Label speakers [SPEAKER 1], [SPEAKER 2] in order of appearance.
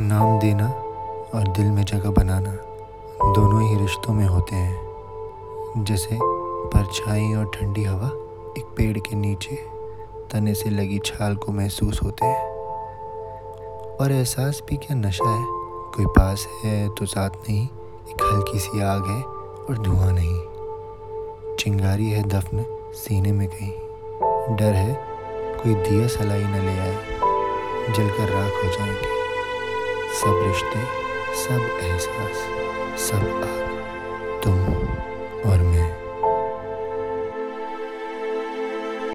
[SPEAKER 1] नाम देना और दिल में जगह बनाना दोनों ही रिश्तों में होते हैं। जैसे परछाई और ठंडी हवा एक पेड़ के नीचे तने से लगी छाल को महसूस होते हैं। और एहसास भी क्या नशा है? कोई पास है तो साथ नहीं, एक हल्की सी आग है और धुआँ नहीं। चिंगारी है दफन, सीने में कहीं। डर है, कोई दिया सलाई न ले आए, जलकर राख हो जाएँगे। सब रिश्ते सब एहसास सब आग